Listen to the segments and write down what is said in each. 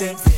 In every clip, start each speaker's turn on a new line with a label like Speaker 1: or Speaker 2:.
Speaker 1: looking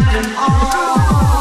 Speaker 1: and
Speaker 2: all.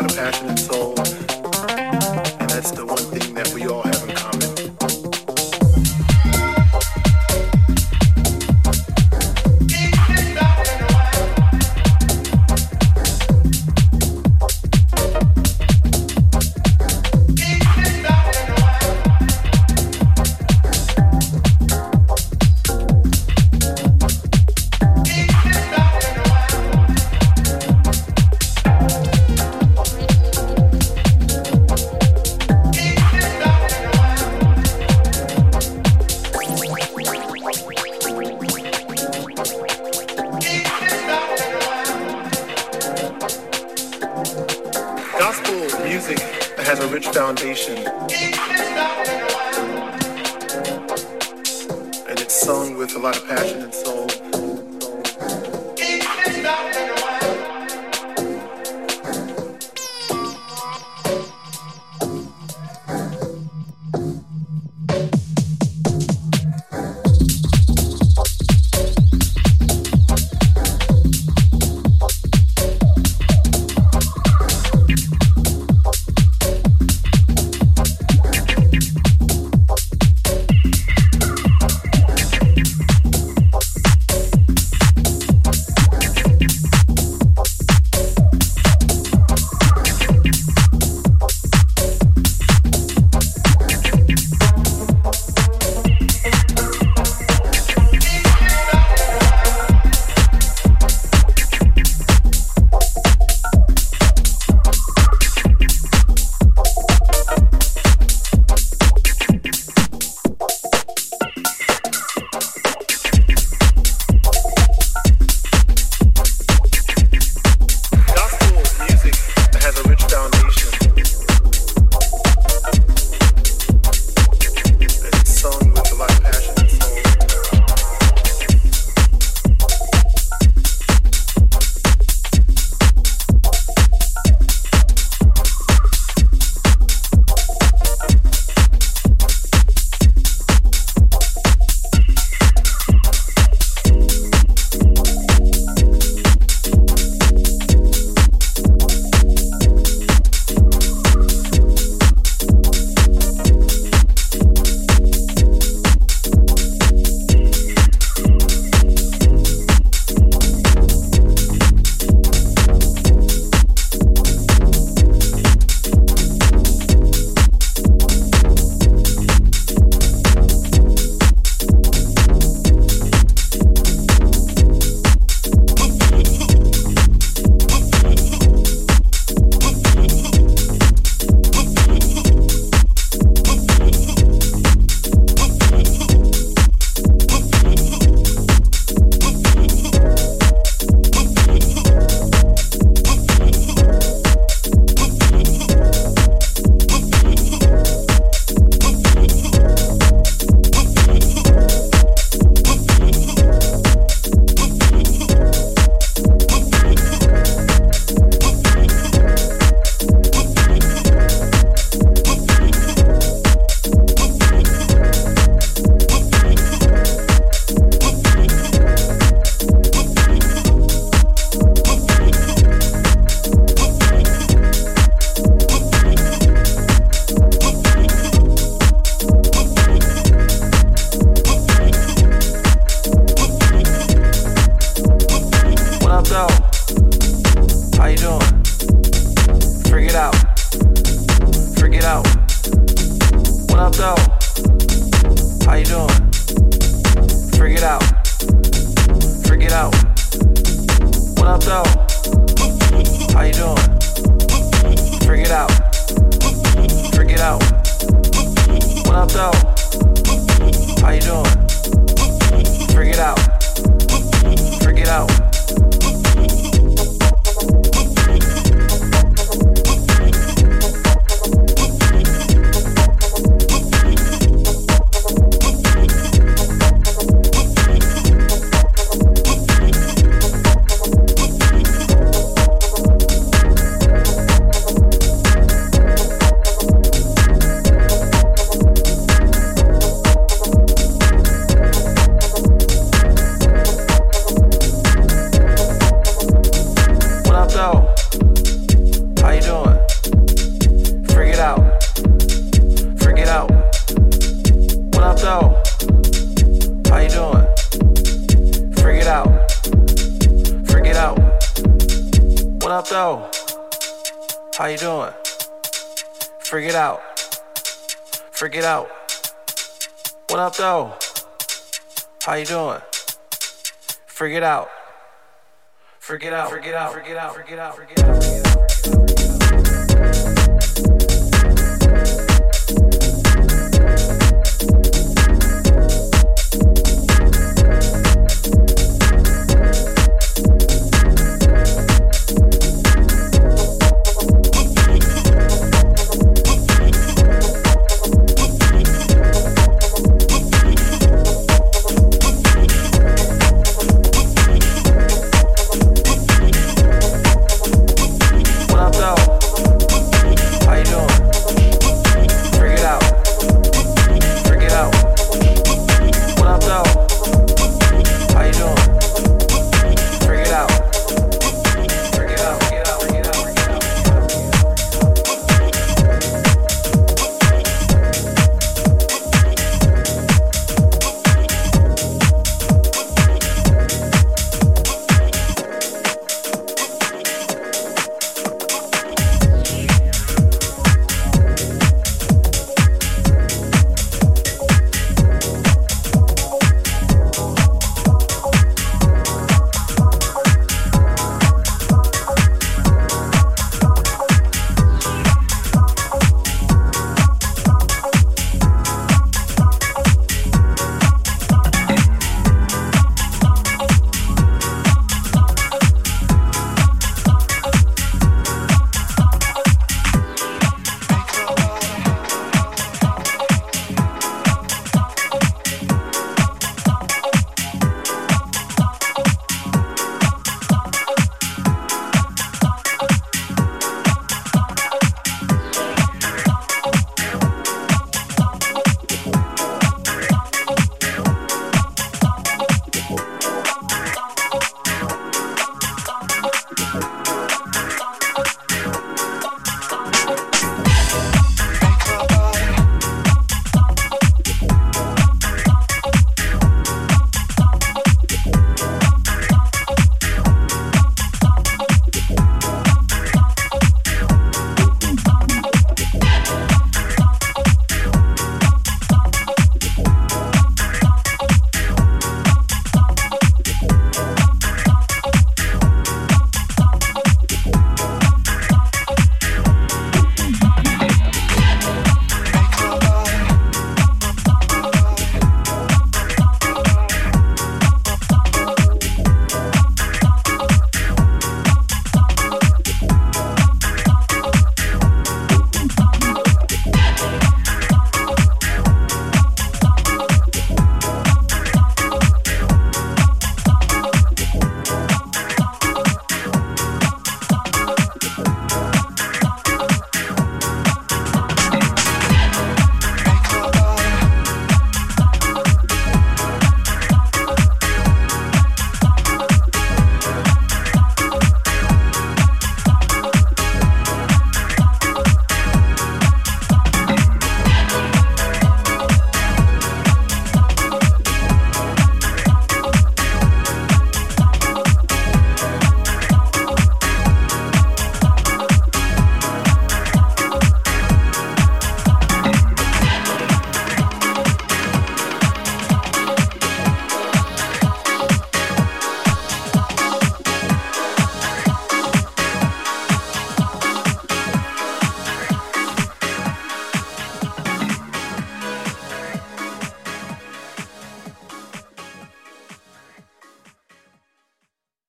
Speaker 2: lot of passion and soul.